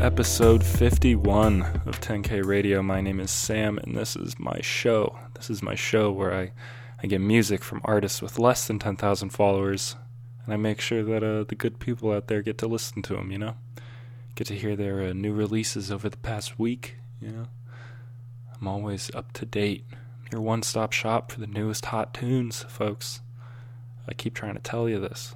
episode 51 of 10K Radio. My name is Sam, and this is my show. This is my show where I, I get music from artists with less than 10,000 followers, and I make sure that uh, the good people out there get to listen to them, you know? Get to hear their uh, new releases over the past week, you know? I'm always up to date. Your one stop shop for the newest hot tunes, folks. I keep trying to tell you this.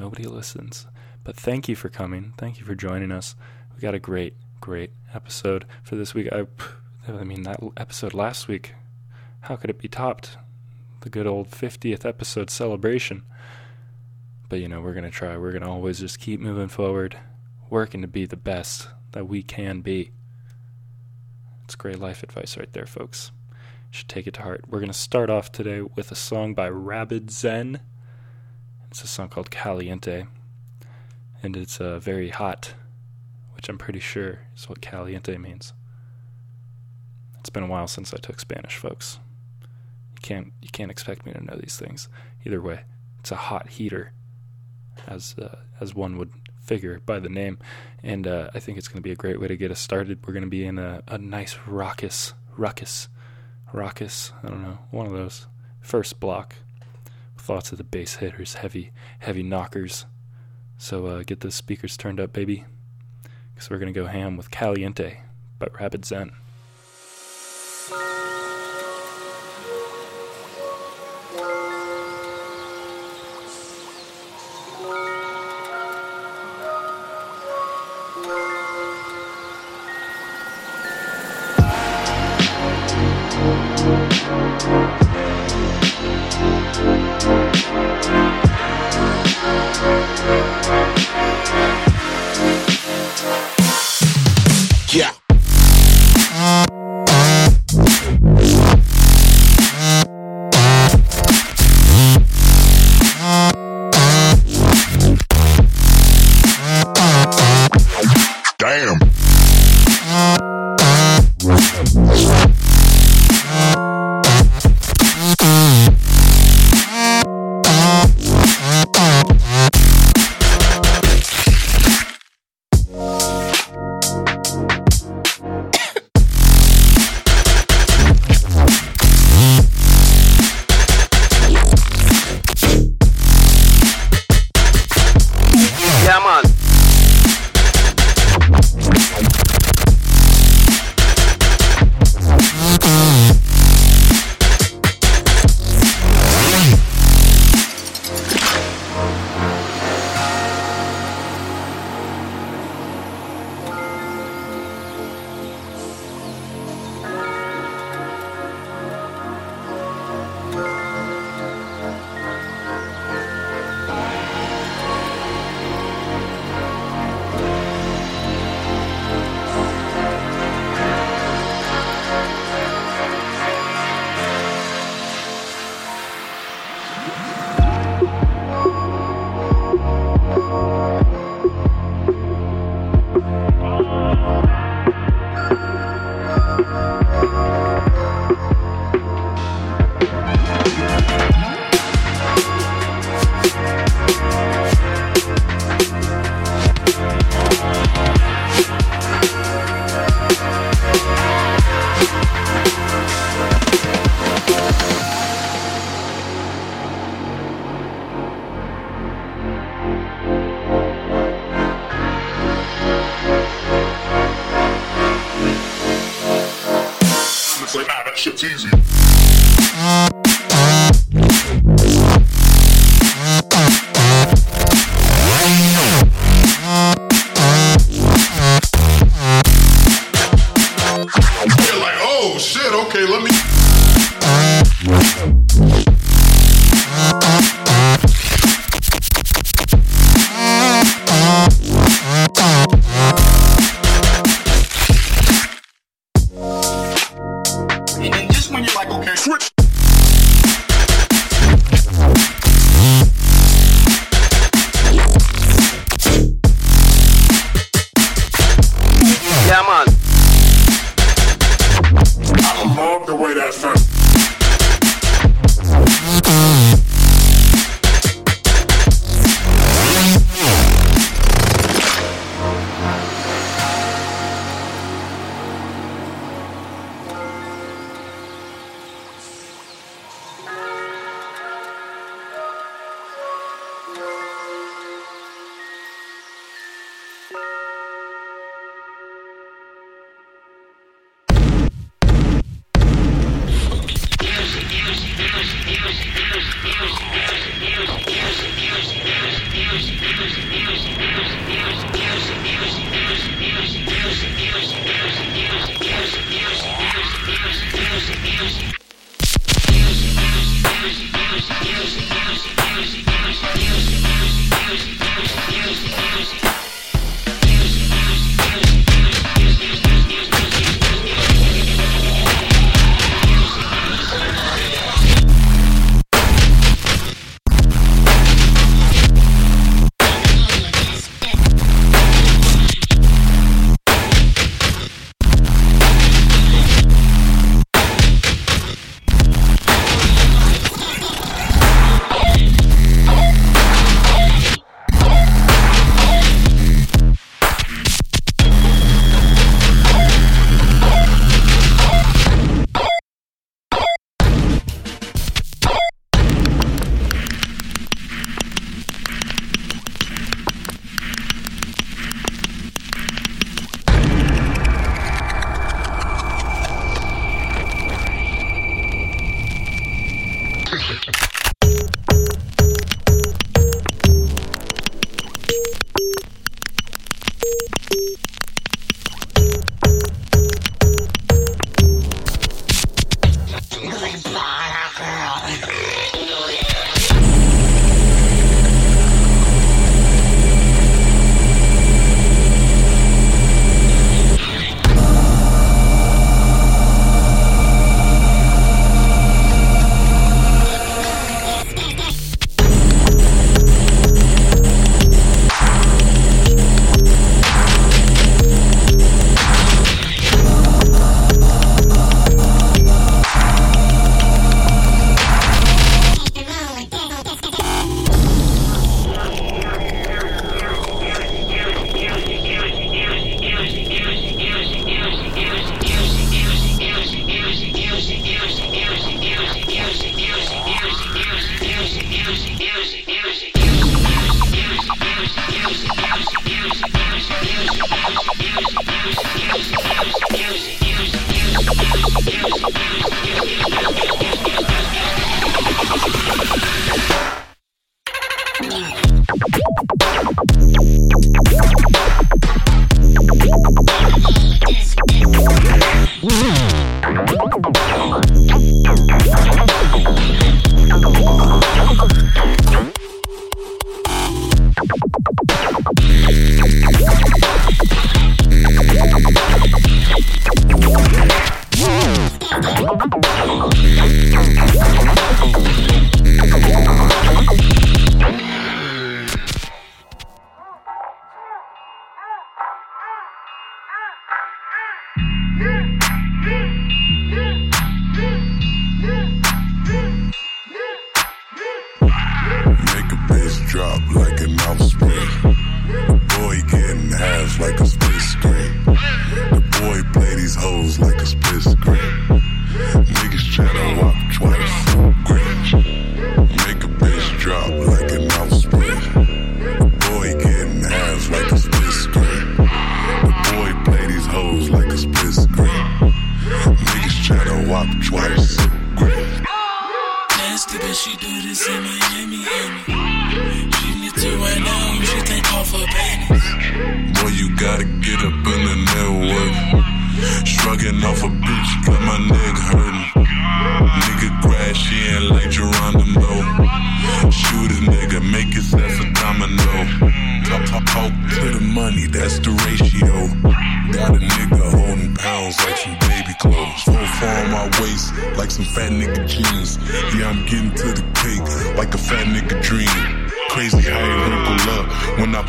Nobody listens. But thank you for coming. Thank you for joining us. We got a great, great episode for this week. I, I mean, that episode last week, how could it be topped? The good old 50th episode celebration. But, you know, we're going to try. We're going to always just keep moving forward, working to be the best that we can be. It's great life advice right there, folks. Should take it to heart. We're going to start off today with a song by Rabid Zen. It's a song called Caliente and it's uh, very hot, which I'm pretty sure is what caliente means. It's been a while since I took Spanish, folks. You can't you can't expect me to know these things. Either way, it's a hot heater, as uh, as one would figure by the name, and uh, I think it's going to be a great way to get us started. We're going to be in a, a nice raucous, ruckus, raucous. I don't know, one of those first block with lots of the bass hitters, heavy, heavy knockers. So uh, get those speakers turned up, baby, because we're going to go ham with Caliente by Rabid Zen.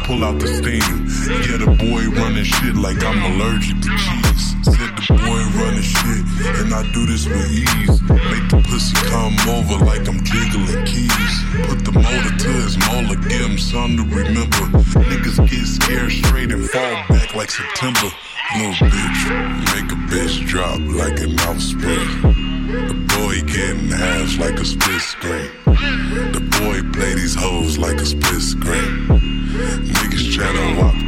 pull out the steam. Yeah, the boy running shit like I'm allergic to cheese. Said the boy running shit, and I do this with ease. Make the pussy come over like I'm jiggling keys. Put the motor to his molar, give him something to remember. Niggas get scared straight and fall back like September. Little bitch, make a bitch drop like an off spring. The boy getting ass like a split screen. The boy play these hoes like a split screen shadow.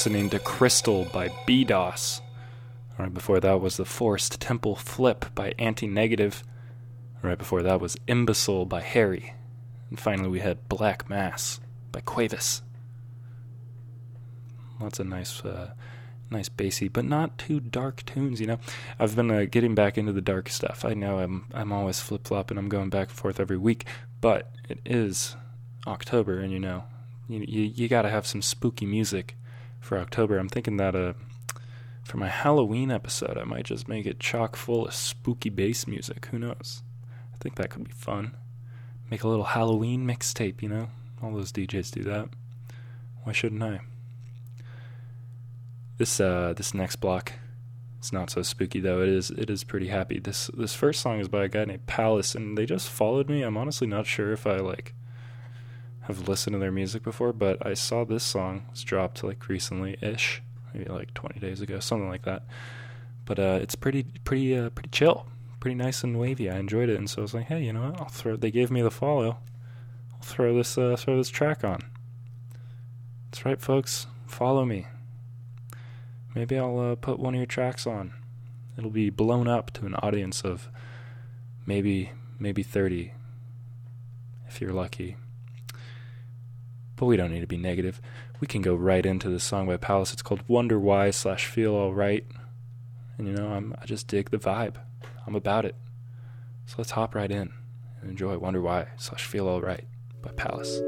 Listening to Crystal by BDOS. Right before that was The Forced Temple Flip by Anti Negative. Right before that was Imbecile by Harry. And finally we had Black Mass by Quavis. Lots of nice, uh, nice bassy, but not too dark tunes. You know, I've been uh, getting back into the dark stuff. I know I'm I'm always flip flopping. I'm going back and forth every week, but it is October, and you know, you you, you got to have some spooky music for October. I'm thinking that uh, for my Halloween episode, I might just make it chock full of spooky bass music. Who knows? I think that could be fun. Make a little Halloween mixtape, you know? All those DJs do that. Why shouldn't I? This uh this next block it's not so spooky though. It is it is pretty happy. This this first song is by a guy named Palace and they just followed me. I'm honestly not sure if I like have listened to their music before, but I saw this song was dropped like recently ish, maybe like 20 days ago, something like that. But uh, it's pretty pretty uh, pretty chill, pretty nice and wavy. I enjoyed it, and so I was like, hey, you know what? I'll throw. They gave me the follow. I'll throw this uh, throw this track on. That's right, folks. Follow me. Maybe I'll uh, put one of your tracks on. It'll be blown up to an audience of maybe maybe 30 if you're lucky. But we don't need to be negative. We can go right into the song by Palace. It's called Wonder Why slash Feel Alright. And you know, I'm I just dig the vibe. I'm about it. So let's hop right in and enjoy Wonder Why slash Feel Alright by Palace.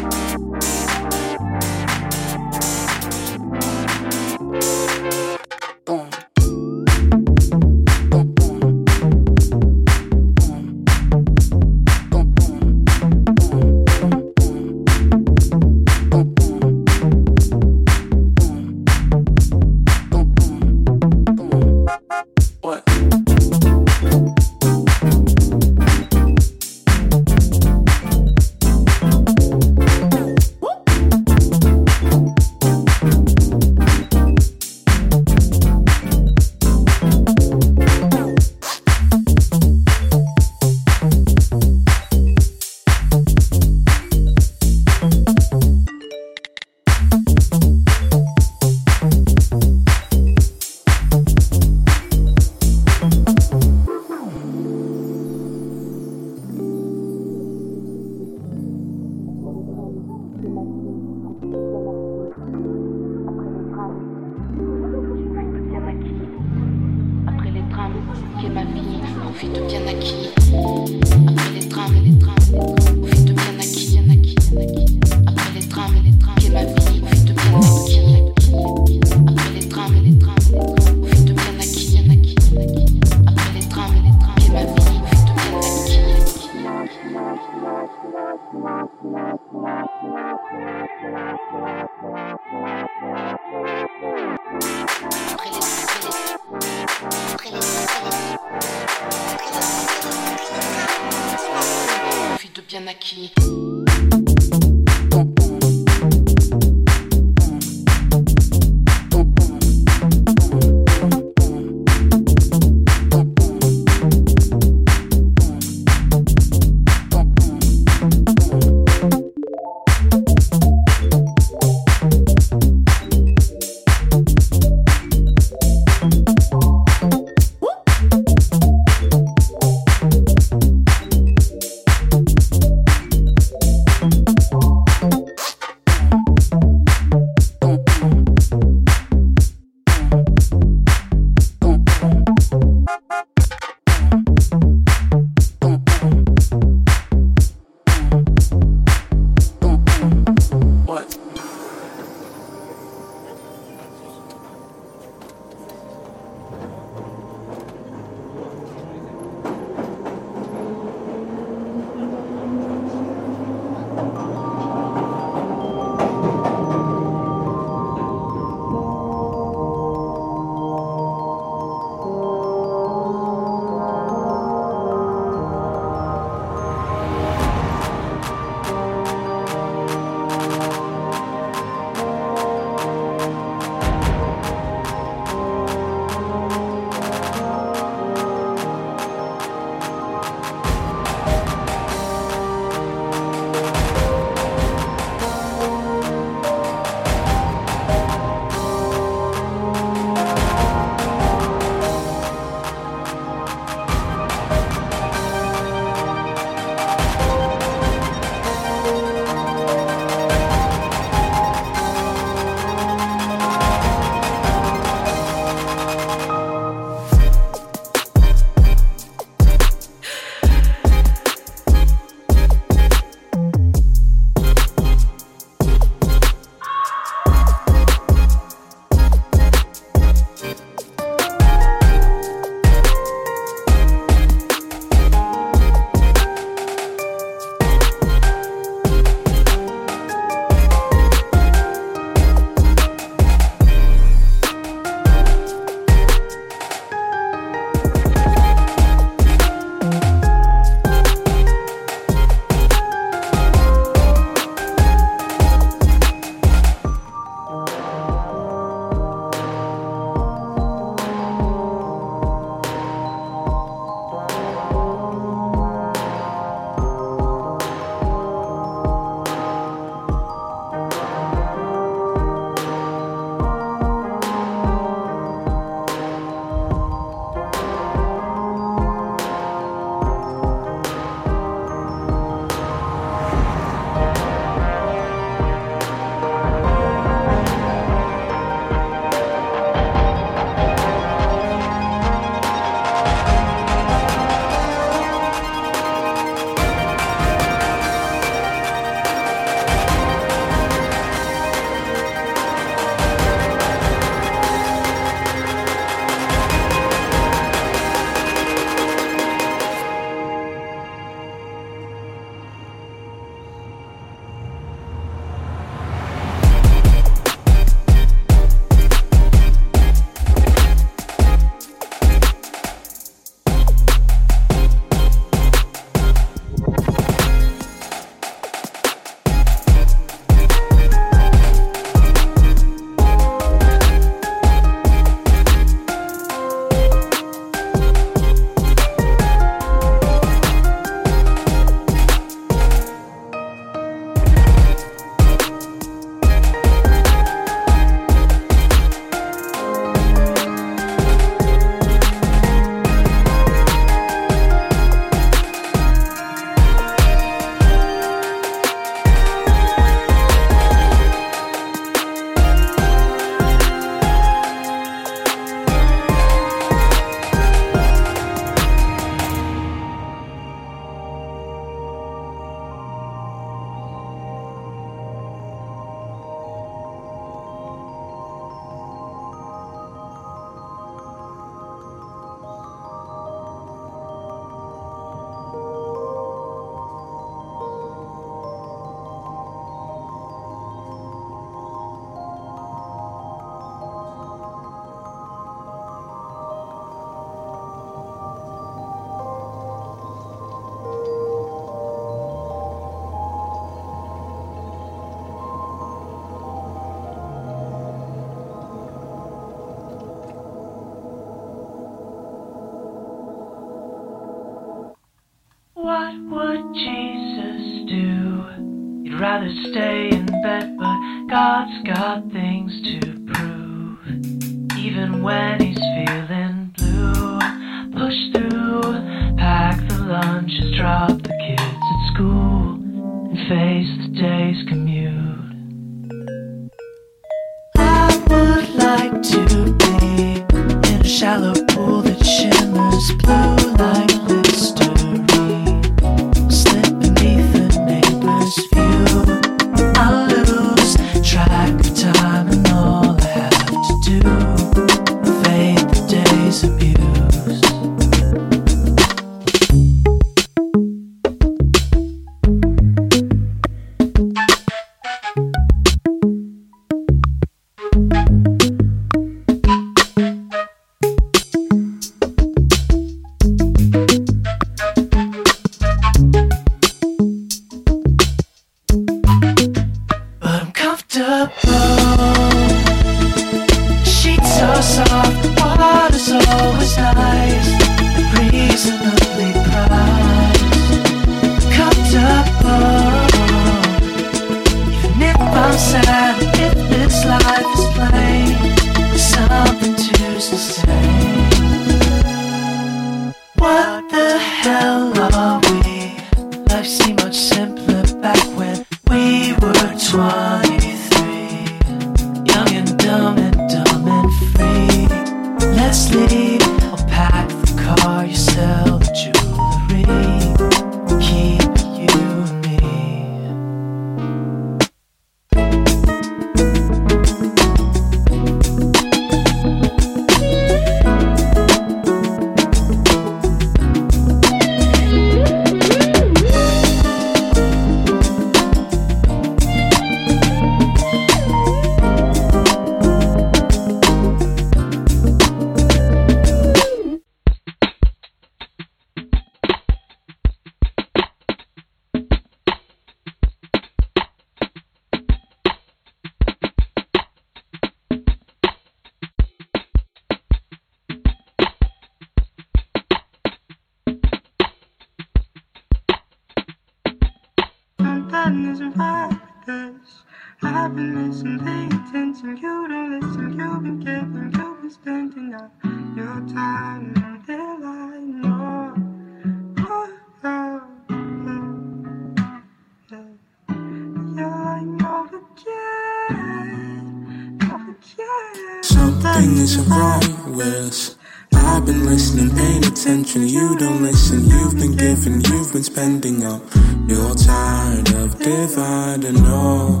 You don't listen. You've been giving, you've been spending up. You're tired of dividing. No,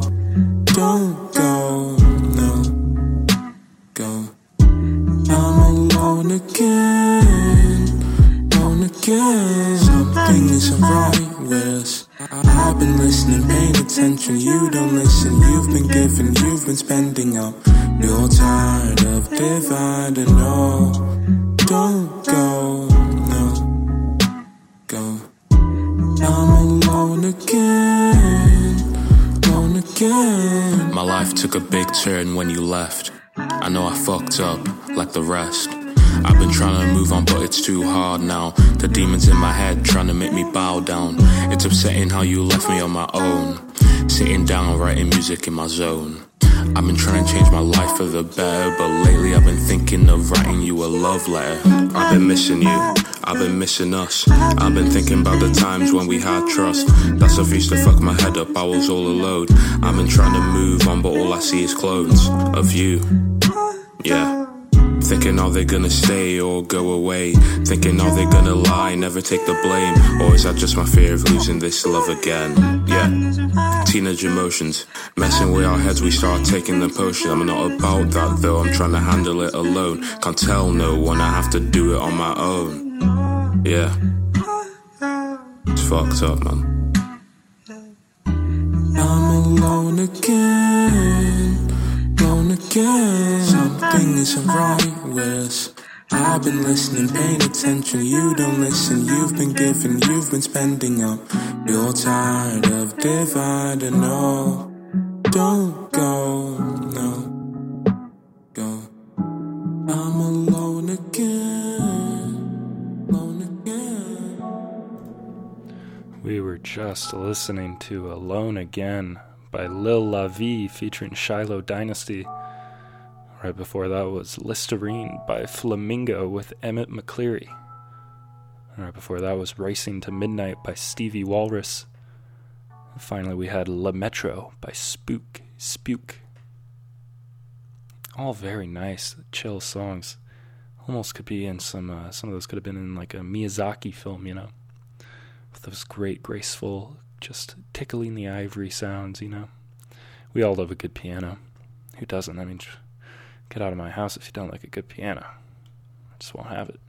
don't go, no, go. I'm alone again, alone again. Something isn't right with I've been listening, paying attention. You don't listen. You've been giving, you've been spending up. You're tired of dividing. No, don't took a big turn when you left. I know I fucked up like the rest. I've been trying to move on, but it's too hard now. The demons in my head trying to make me bow down. It's upsetting how you left me on my own. Sitting down, writing music in my zone. I've been trying to change my life for the better, but lately I've been thinking of writing you a love letter. I've been missing you, I've been missing us. I've been thinking about the times when we had trust. That's stuff used to fuck my head up, I was all alone. I've been trying to move on, but all I see is clones of you. Yeah. Thinking are they gonna stay or go away? Thinking are they gonna lie, never take the blame? Or is that just my fear of losing this love again? Yeah. Teenage emotions. Messing with our heads, we start taking the potion. I'm not about that though, I'm trying to handle it alone. Can't tell no one, I have to do it on my own. Yeah. It's fucked up, man. I'm alone again, alone again. Something isn't right with. I've been listening, paying attention. You don't listen. You've been giving, you've been spending up. You're tired of dividing. No, don't go, no, go. I'm alone again, alone again. We were just listening to Alone Again by Lil La Vie featuring Shiloh Dynasty. Right before that was Listerine by Flamingo with Emmett McCleary. right before that was Racing to Midnight by Stevie Walrus. And finally, we had La Metro by Spook. Spook. All very nice, chill songs. Almost could be in some, uh, some of those could have been in like a Miyazaki film, you know? With those great, graceful, just tickling the ivory sounds, you know? We all love a good piano. Who doesn't? I mean, get out of my house if you don't like a good piano. I just won't have it.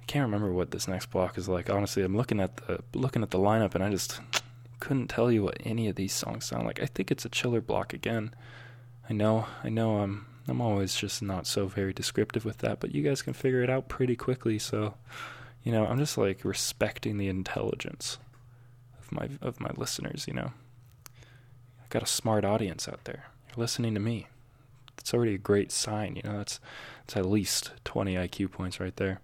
I can't remember what this next block is like. Honestly, I'm looking at the looking at the lineup and I just couldn't tell you what any of these songs sound like. I think it's a chiller block again. I know, I know I'm I'm always just not so very descriptive with that, but you guys can figure it out pretty quickly, so you know, I'm just like respecting the intelligence of my of my listeners, you know. I've got a smart audience out there. You're listening to me. It's already a great sign, you know. That's it's at least 20 IQ points right there.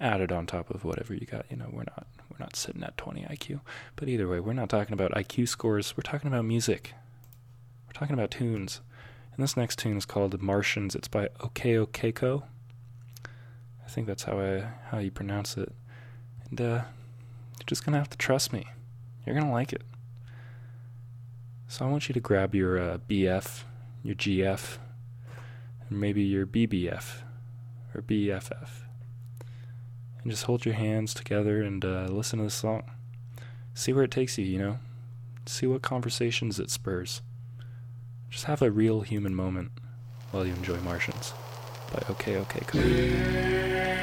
Added on top of whatever you got, you know, we're not we're not sitting at 20 IQ. But either way, we're not talking about IQ scores. We're talking about music. We're talking about tunes. And this next tune is called Martians. It's by Okeo Keiko I think that's how I how you pronounce it. And uh, you're just gonna have to trust me. You're gonna like it. So I want you to grab your uh, BF, your GF, and maybe your BBF or BFF, and just hold your hands together and uh, listen to the song. See where it takes you. You know, see what conversations it spurs. Just have a real human moment while you enjoy Martians by OK OK Cody.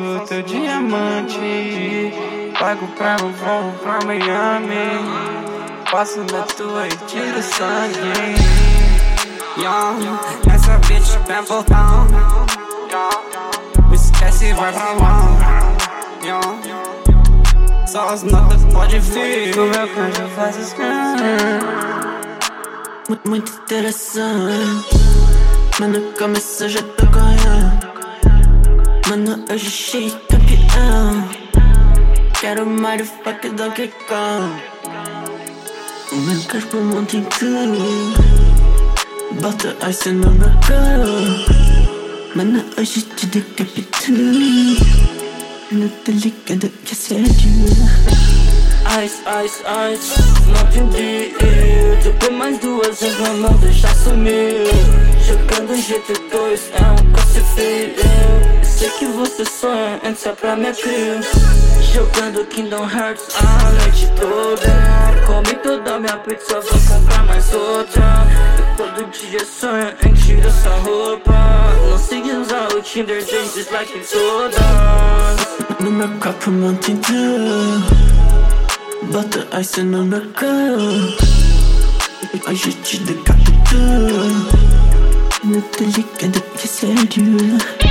O teu diamante. Pago pra um voo pra Miami. Passo na tua e tiro sangue. Young, essa bitch é botão. Esquece, vai pra lá Young, Só as notas pode vir. O meu canjo faz scan Muito, muito interessante. Mano, começou já tô ganhando Mano, hoje cheio campeão Quero Mario fuck Donkey Kong O meu corpo monta em tudo Bota ice no meu corpo Mano, hoje te decapito Não tô ligado que é sério. Ice, ice, ice, não entendi Depois mais duas vezes não, não deixar sumir. Jogando GT2 é um crucifixo Sei que você sonha, entra pra minha cria Jogando Kingdom Hearts a noite toda. Come toda minha pizza, vou comprar mais outra. E todo dia sonho em tirar essa roupa. Não sei usar o Tinder, just like it's todas. No meu copo em tudo Bota ice no meu corpo Hoje te decapito Não tô ligado que é sério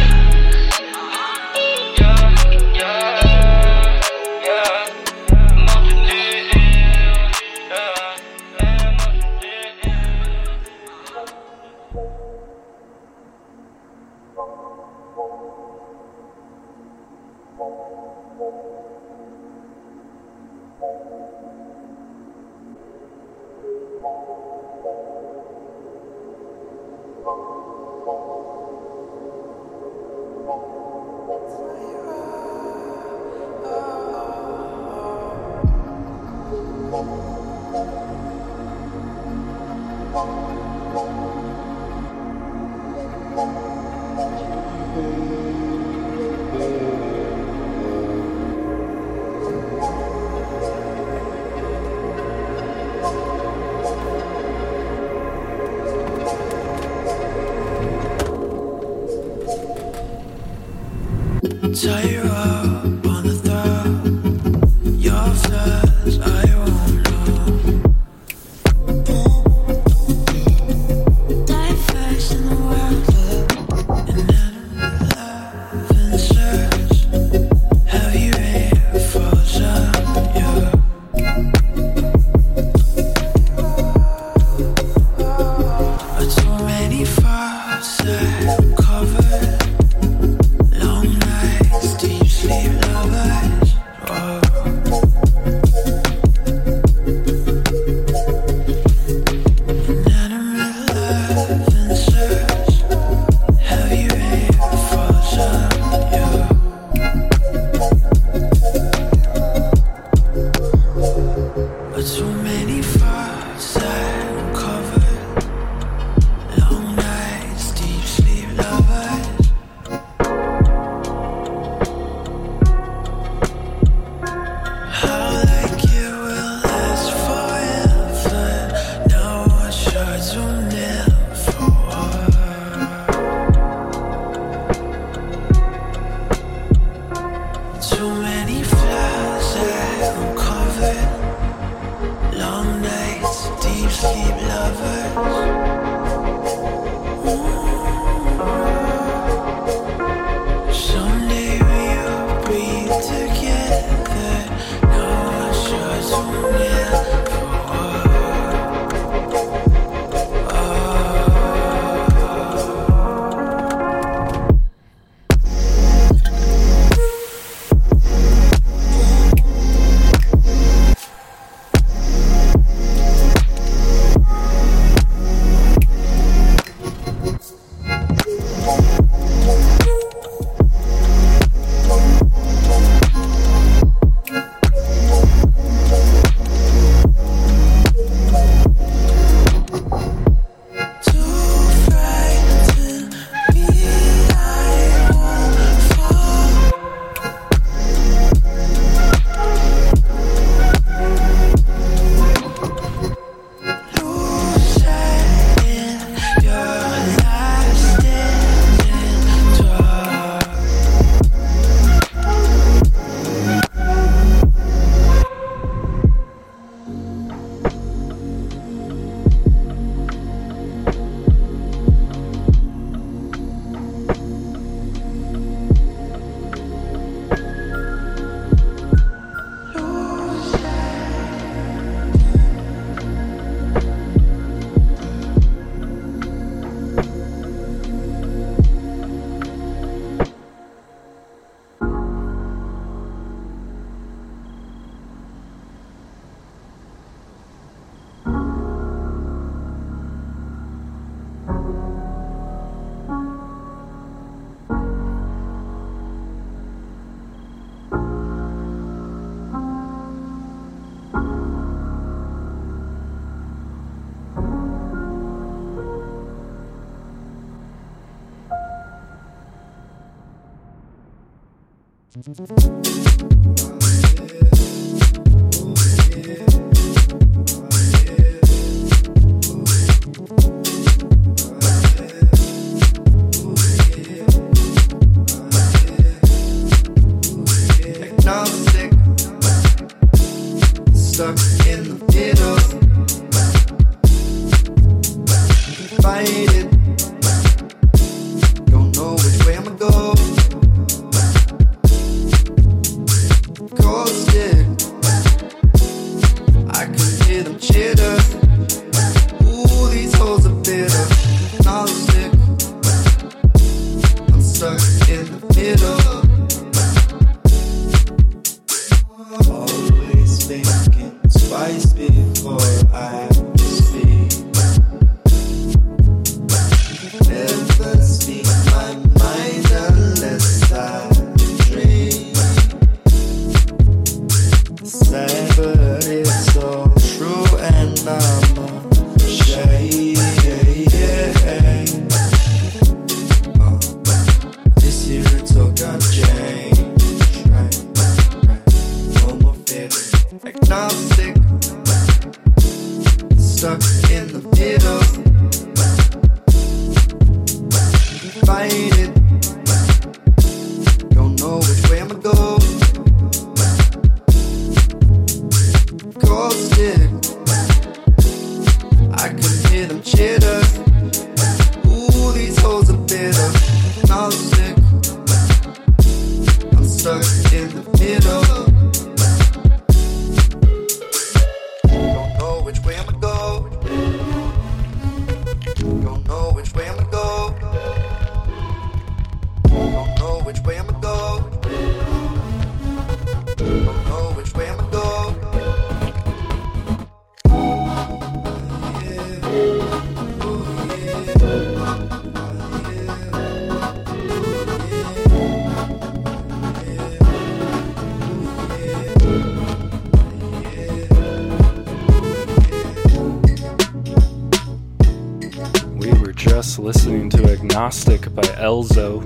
Agnostic by Elzo.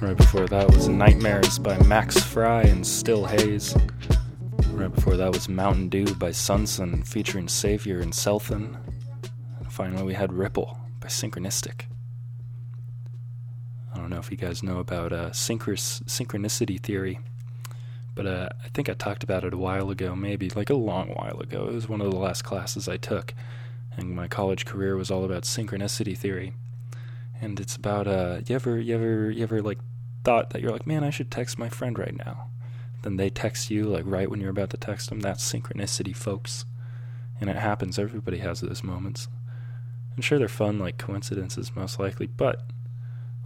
Right before that was Nightmares by Max Fry and Still Haze. Right before that was Mountain Dew by Sunson featuring Savior and Selthin. And finally we had Ripple by Synchronistic. I don't know if you guys know about uh, synchronicity theory, but uh, I think I talked about it a while ago, maybe like a long while ago. It was one of the last classes I took and my college career was all about synchronicity theory. And it's about uh you ever you ever you ever like thought that you're like, man, I should text my friend right now. Then they text you like right when you're about to text them. That's synchronicity, folks. And it happens. Everybody has those moments. I'm sure they're fun, like coincidences, most likely. But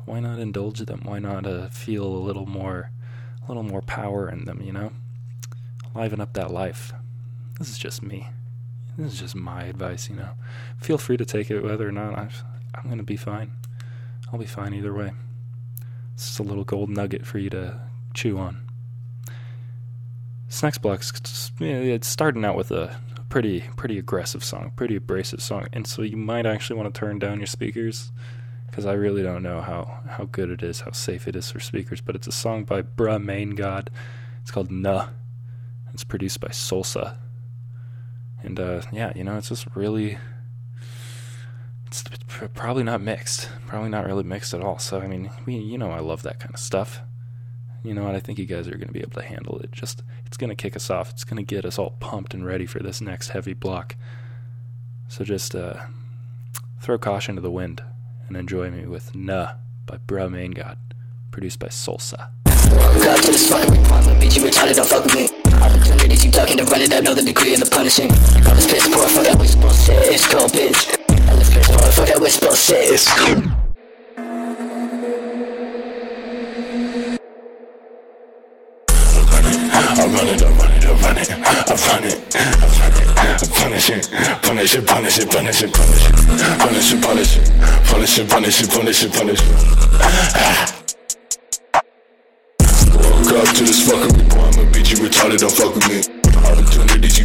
why not indulge them? Why not uh, feel a little more, a little more power in them? You know, liven up that life. This is just me. This is just my advice, you know. Feel free to take it whether or not I'm, I'm going to be fine. I'll be fine either way. It's just a little gold nugget for you to chew on. This next block's it's starting out with a pretty pretty aggressive song, pretty abrasive song, and so you might actually want to turn down your speakers because I really don't know how how good it is, how safe it is for speakers. But it's a song by Bruh Main God. It's called Nuh. It's produced by Solsa. And uh, yeah, you know, it's just really, probably not mixed, probably not really mixed at all. So I mean, we, you know, I love that kind of stuff. You know what? I think you guys are going to be able to handle it. Just, it's going to kick us off. It's going to get us all pumped and ready for this next heavy block. So just uh, throw caution to the wind and enjoy me with "Nah" by Bruh Main God, produced by Solsa. To to run it, I know the degree of the punishing. Poor, fuck that was bullshit, it's cold, bitch. Run it, I run it, I run it, I run it, I run it, I punish it, punish it, punish it, punish it, punish it, punish it, punish it, punish it, punish it, punish it, punish it. Ah. Woke up to this fucking requirement, bitch, you retarded, don't fuck with me.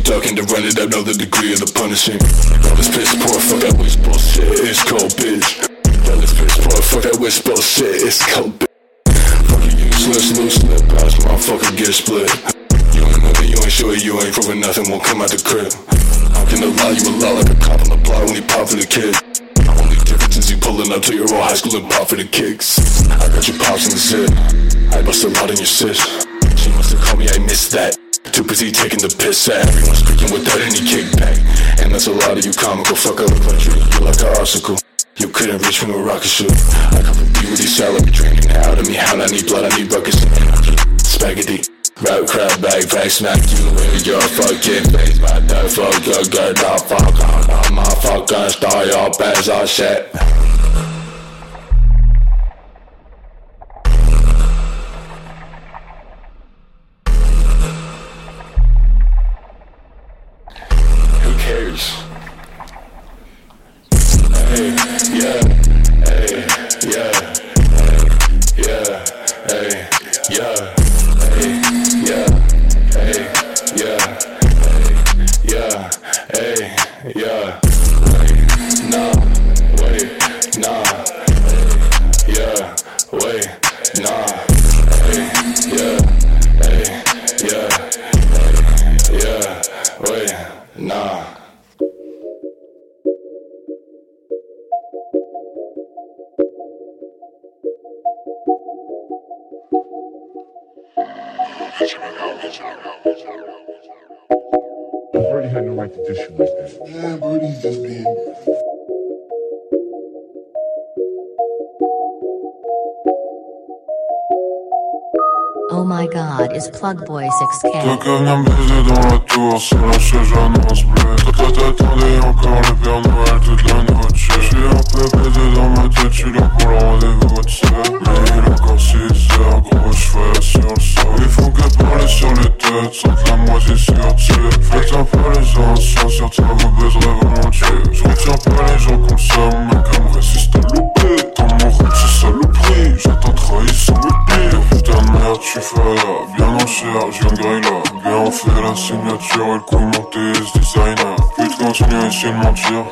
You talking to run it up, know the degree of the punishing. All this piss poor, fuck that wish bullshit, it's cold, bitch. All this piss poor, fuck that wish bullshit, it's cold, bitch. Fuck you, you slip, slip, slip, pass, motherfucker get split. You ain't nothing, you ain't sure, you ain't proving nothing, won't come out the crib. How can I lie, you a lie like a cop on the block when he pop for the kid. Only difference is you pulling up to your old high school and pop for the kicks. I got your pops in the zip, I bust a lot in your sis. She must have called me, I missed that. Too busy taking the piss at everyone speaking without any kickback. And that's a lot of you comical, fuck, I look like you, you like an obstacle. You couldn't reach from a rocket ship. I come from beauty salad, draining out of me. How I need blood, I need energy. Spaghetti, rap crab backpack, smack you in your fucking face. My dad fuck your girl, dog fuck on, my fucking star, your best all shit. Birdie had no right to dish you like that. Yeah, Birdie's just being. Oh my god, is Plugboy 6K? Quelqu'un vient baiser dans la tour, c'est la chez j'annonce bleu. T'attendais encore le Père Noël toute la un peu baisé dans ma tête, j'suis là pour le rendez-vous, tu sais. Mais il est encore 6 heures, gros sur le sol. Ils font que parler sur les têtes, sans la moitié sur tuer. Anciens, certains vous baiserez volontiers. J'retiens pas les gens consomment, mais comme résiste à louper. Dans mon rap, c'est saloperie, j'attends trahison le pire. Putain de merde, j'suis fada, bien en chair, j'viens de là. Bien on fait la signature et le coup monté, ce designer. Pute continue à essayer de mentir,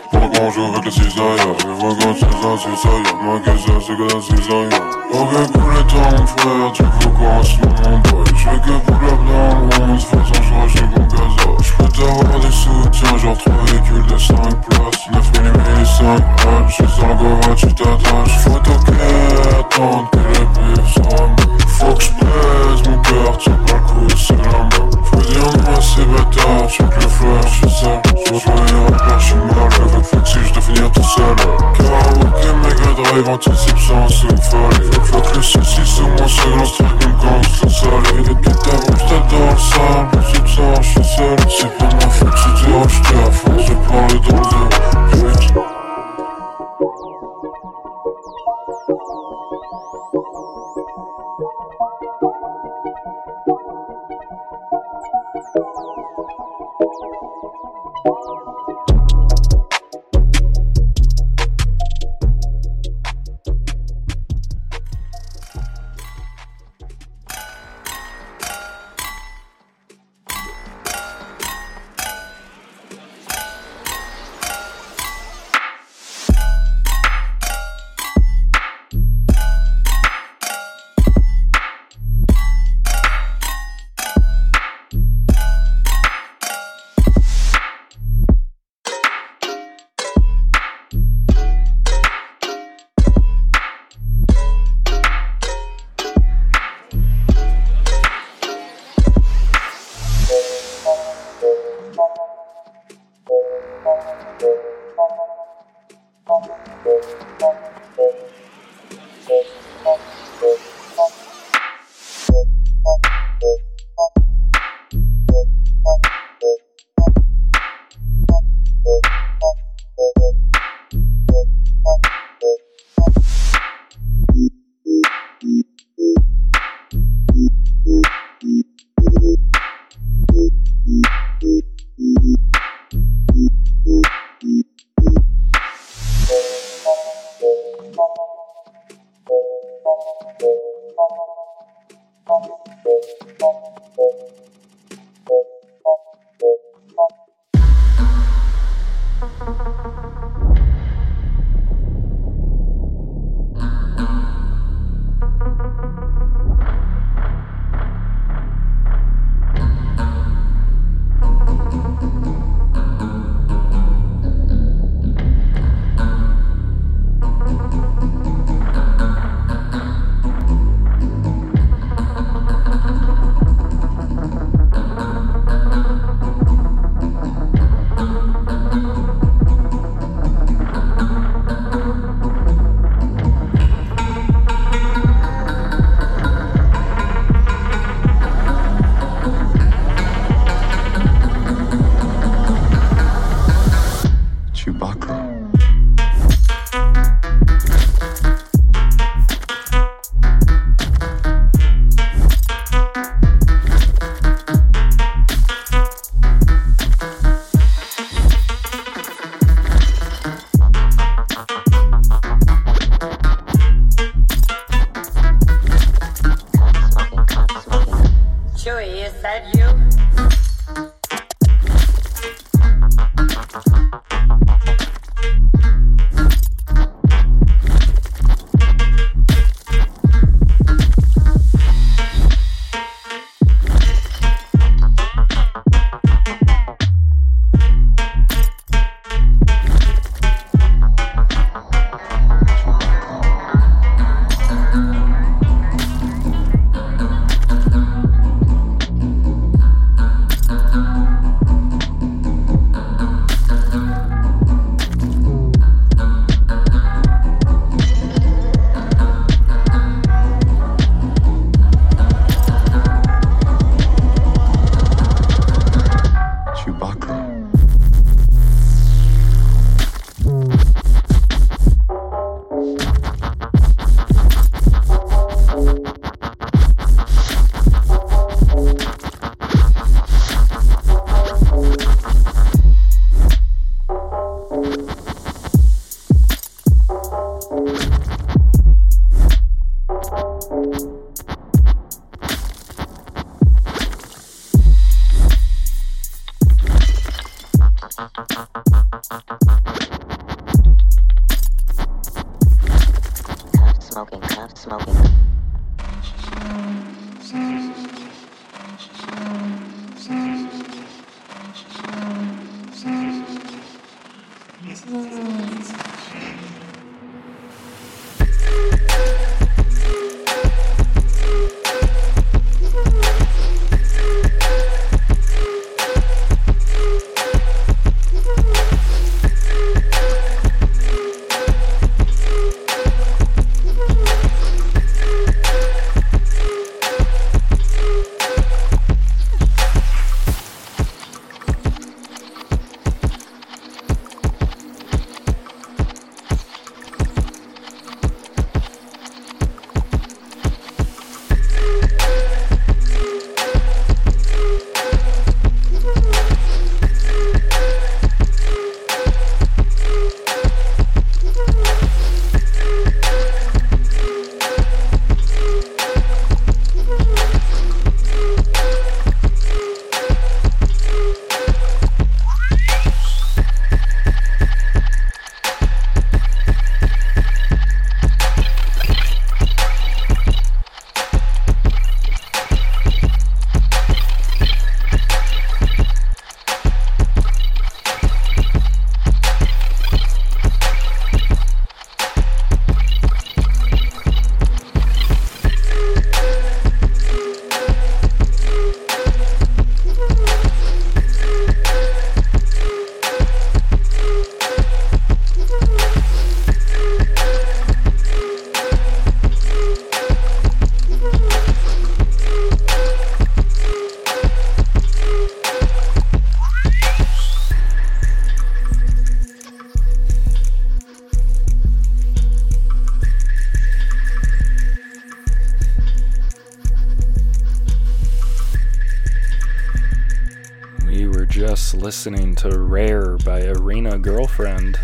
to Rare by Arena Girlfriend.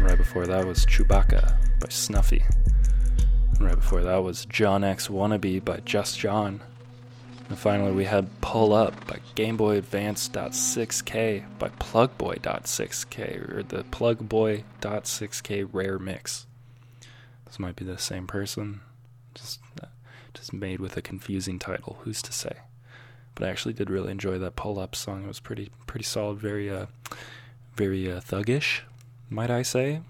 Right before that was Chewbacca by Snuffy. Right before that was John X Wannabe by Just John. And finally we had Pull Up by Game Boy Advance.6K by Plugboy.6K or the Plugboy.6K Rare Mix. This might be the same person, just uh, just made with a confusing title. Who's to say? But I actually did really enjoy that pull up song. It was pretty pretty solid, very uh very uh, thuggish, might I say.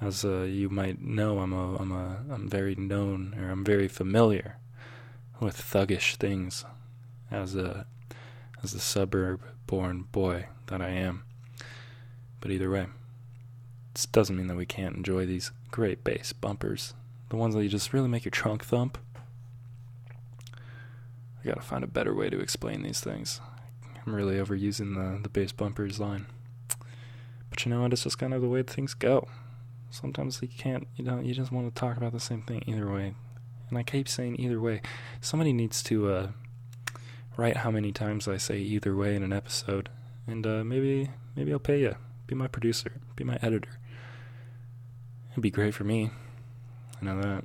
As uh, you might know, I'm a I'm a I'm very known or I'm very familiar with thuggish things as a as the suburb born boy that I am. But either way, this doesn't mean that we can't enjoy these great bass bumpers. The ones that you just really make your trunk thump. I gotta find a better way to explain these things. I'm really overusing the, the bass bumpers line. But you know what? It's just kind of the way things go. Sometimes you can't, you know, you just want to talk about the same thing either way. And I keep saying either way. Somebody needs to uh, write how many times I say either way in an episode. And uh, maybe, maybe I'll pay you. Be my producer. Be my editor. It'd be great for me. I know that.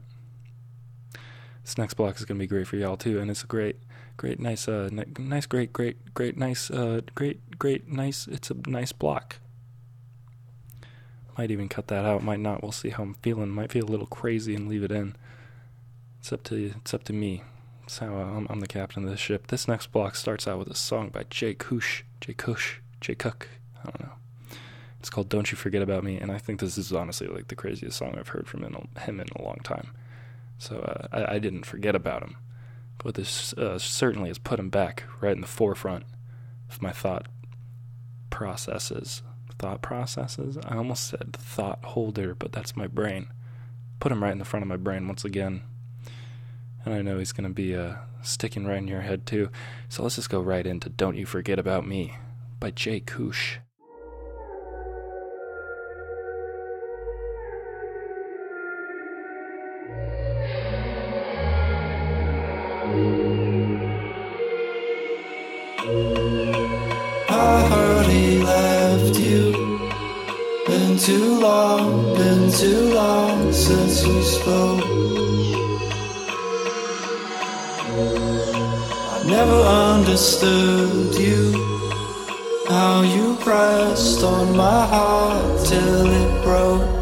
This next block is gonna be great for y'all too, and it's a great, great, nice, uh, ni- nice, great, great, great, nice, uh, great, great, nice. It's a nice block. Might even cut that out. Might not. We'll see how I'm feeling. Might feel a little crazy and leave it in. It's up to it's up to me. It's how uh, I'm, I'm the captain of this ship. This next block starts out with a song by Jay Kush, Jay Kush, Jay Cook. I don't know. It's called "Don't You Forget About Me," and I think this is honestly like the craziest song I've heard from him in a, him in a long time. So uh, I, I didn't forget about him, but this uh, certainly has put him back right in the forefront of my thought processes. Thought processes? I almost said thought holder, but that's my brain. Put him right in the front of my brain once again. And I know he's going to be uh, sticking right in your head too. So let's just go right into Don't You Forget About Me by Jay Kush. Too long, been too long since we spoke. I never understood you. How you pressed on my heart till it broke.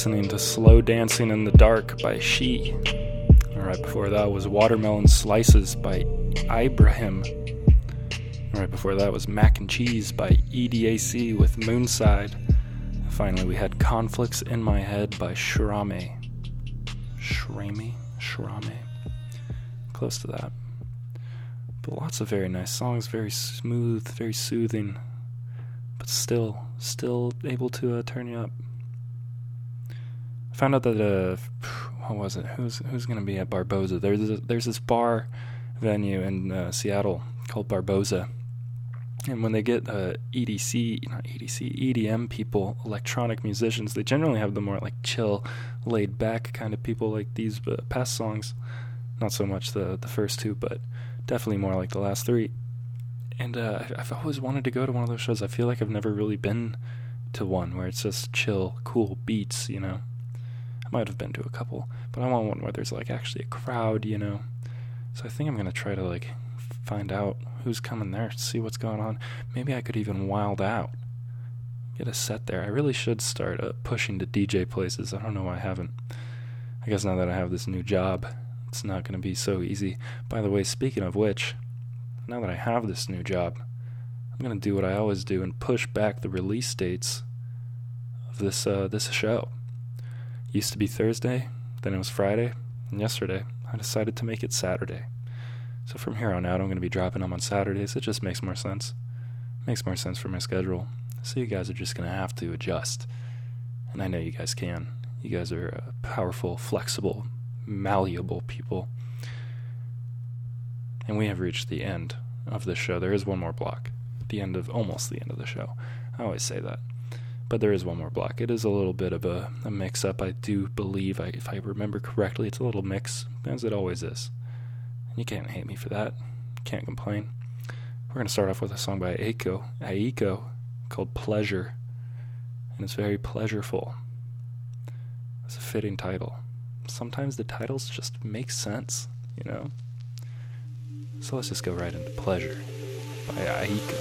Listening to Slow Dancing in the Dark by She. And right before that was Watermelon Slices by Ibrahim. And right before that was Mac and Cheese by EDAC with Moonside. Finally, we had Conflicts in My Head by Shrame. Shrame? Shrame? Close to that. But lots of very nice songs, very smooth, very soothing, but still, still able to uh, turn you up. I found out that uh, what was it? Who's who's gonna be at Barboza? There's a, there's this bar venue in uh, Seattle called Barboza, and when they get uh, EDC, not EDC, EDM people, electronic musicians, they generally have the more like chill, laid back kind of people like these uh, past songs. Not so much the the first two, but definitely more like the last three. And uh, I've always wanted to go to one of those shows. I feel like I've never really been to one where it's just chill, cool beats, you know. Might have been to a couple, but I want one where there's like actually a crowd, you know. So I think I'm gonna try to like find out who's coming there, see what's going on. Maybe I could even wild out, get a set there. I really should start uh, pushing to DJ places. I don't know why I haven't. I guess now that I have this new job, it's not to be so easy. By the way, speaking of which, now that I have this new job, I'm to do what I always do and push back the release dates of this uh, this show. Used to be Thursday, then it was Friday, and yesterday I decided to make it Saturday. So from here on out, I'm going to be dropping them on Saturdays. It just makes more sense. Makes more sense for my schedule. So you guys are just going to have to adjust. And I know you guys can. You guys are uh, powerful, flexible, malleable people. And we have reached the end of the show. There is one more block. The end of almost the end of the show. I always say that. But there is one more block. It is a little bit of a, a mix up. I do believe, I, if I remember correctly, it's a little mix, as it always is. And you can't hate me for that. Can't complain. We're going to start off with a song by Aiko, Aiko called Pleasure. And it's very pleasureful. It's a fitting title sometimes the titles just make sense, you know? So let's just go right into Pleasure by Aika.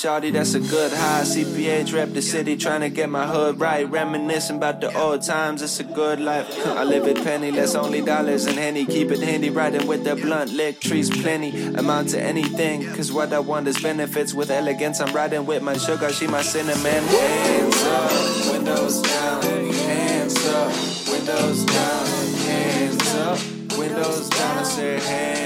Shawty, that's a good high. CPH rep the city, trying to get my hood right. Reminiscing about the old times, it's a good life. I live it penniless, only dollars and henny. Keep it handy, riding with the blunt, lick trees plenty. Amount to anything, cause what I want is benefits. With elegance, I'm riding with my sugar, she my cinnamon. Hands up, windows down, hands up, windows down, hands up, windows down. I said hands.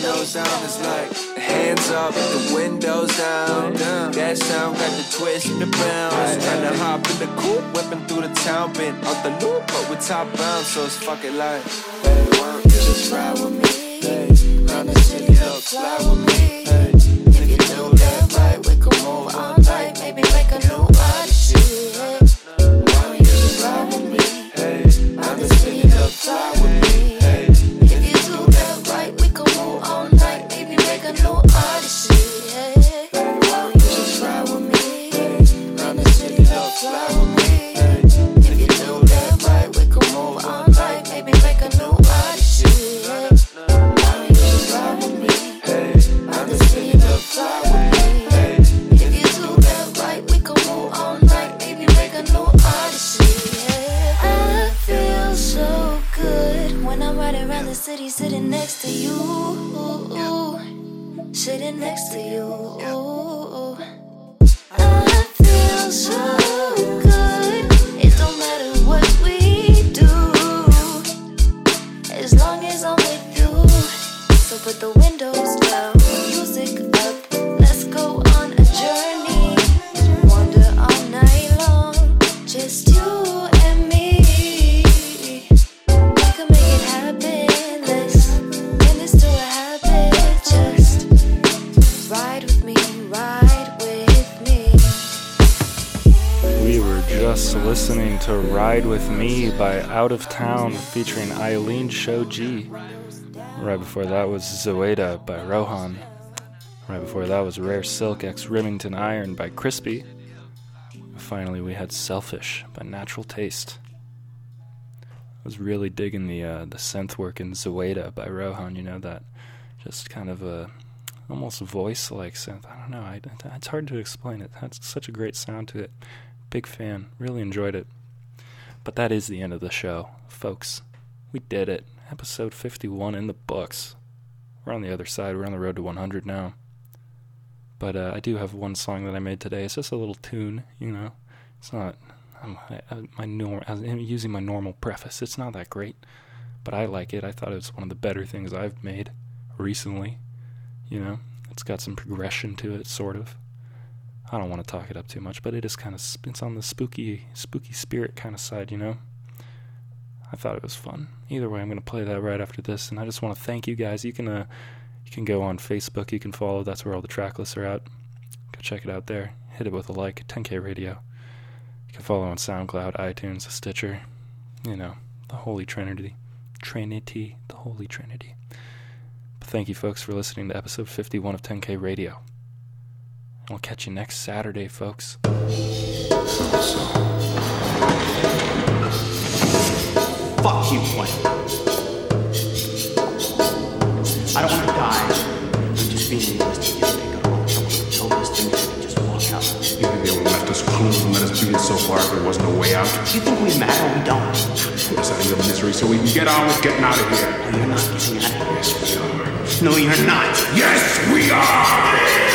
Windows down is like hands up, the windows down. That sound got the twist, in the bounce. Trying to hop in the coupe, whipping through the town, been out the loop, but with top bound, so it's fucking like, hey, why don't you just ride with me? Hey, round the city, look, fly with me. Hey, We were just listening to Ride With Me by Out of Town featuring Eileen Shoji. Right before that was Zoeda by Rohan. Right before that was Rare Silk X Remington Iron by Crispy. Finally, we had Selfish by Natural Taste. I was really digging the uh, the synth work in Zoeda by Rohan. You know that just kind of a almost voice like synth. I don't know. I, it's hard to explain it. That's such a great sound to it. Big fan. Really enjoyed it. But that is the end of the show, folks. We did it. Episode 51 in the books. We're on the other side. We're on the road to 100 now. But uh, I do have one song that I made today. It's just a little tune, you know. It's not I'm, I, my norm. I'm using my normal preface. It's not that great, but I like it. I thought it was one of the better things I've made recently. You know, it's got some progression to it, sort of. I don't want to talk it up too much, but it is kind of it's on the spooky, spooky spirit kind of side. You know. I thought it was fun. Either way, I'm going to play that right after this, and I just want to thank you guys. You can uh, you can go on Facebook. You can follow. That's where all the track lists are at. Go check it out there. Hit it with a like. 10K Radio. You can follow on SoundCloud, iTunes, Stitcher. You know, the Holy Trinity. Trinity, the Holy Trinity. But thank you, folks, for listening to episode 51 of 10K Radio. I'll catch you next Saturday, folks. Fuck you, Quinn. I don't want to die. I'm just being realistic. You think I'm wrong. I want to kill this thing and just walk out. You think they would have left us clues and let us beat it so far if there wasn't a way out? You think we matter? We don't. Put us out of your misery so we can get on with getting out of here. No, you're not getting out of here. Yes, we are. No, you're not. Yes, we are!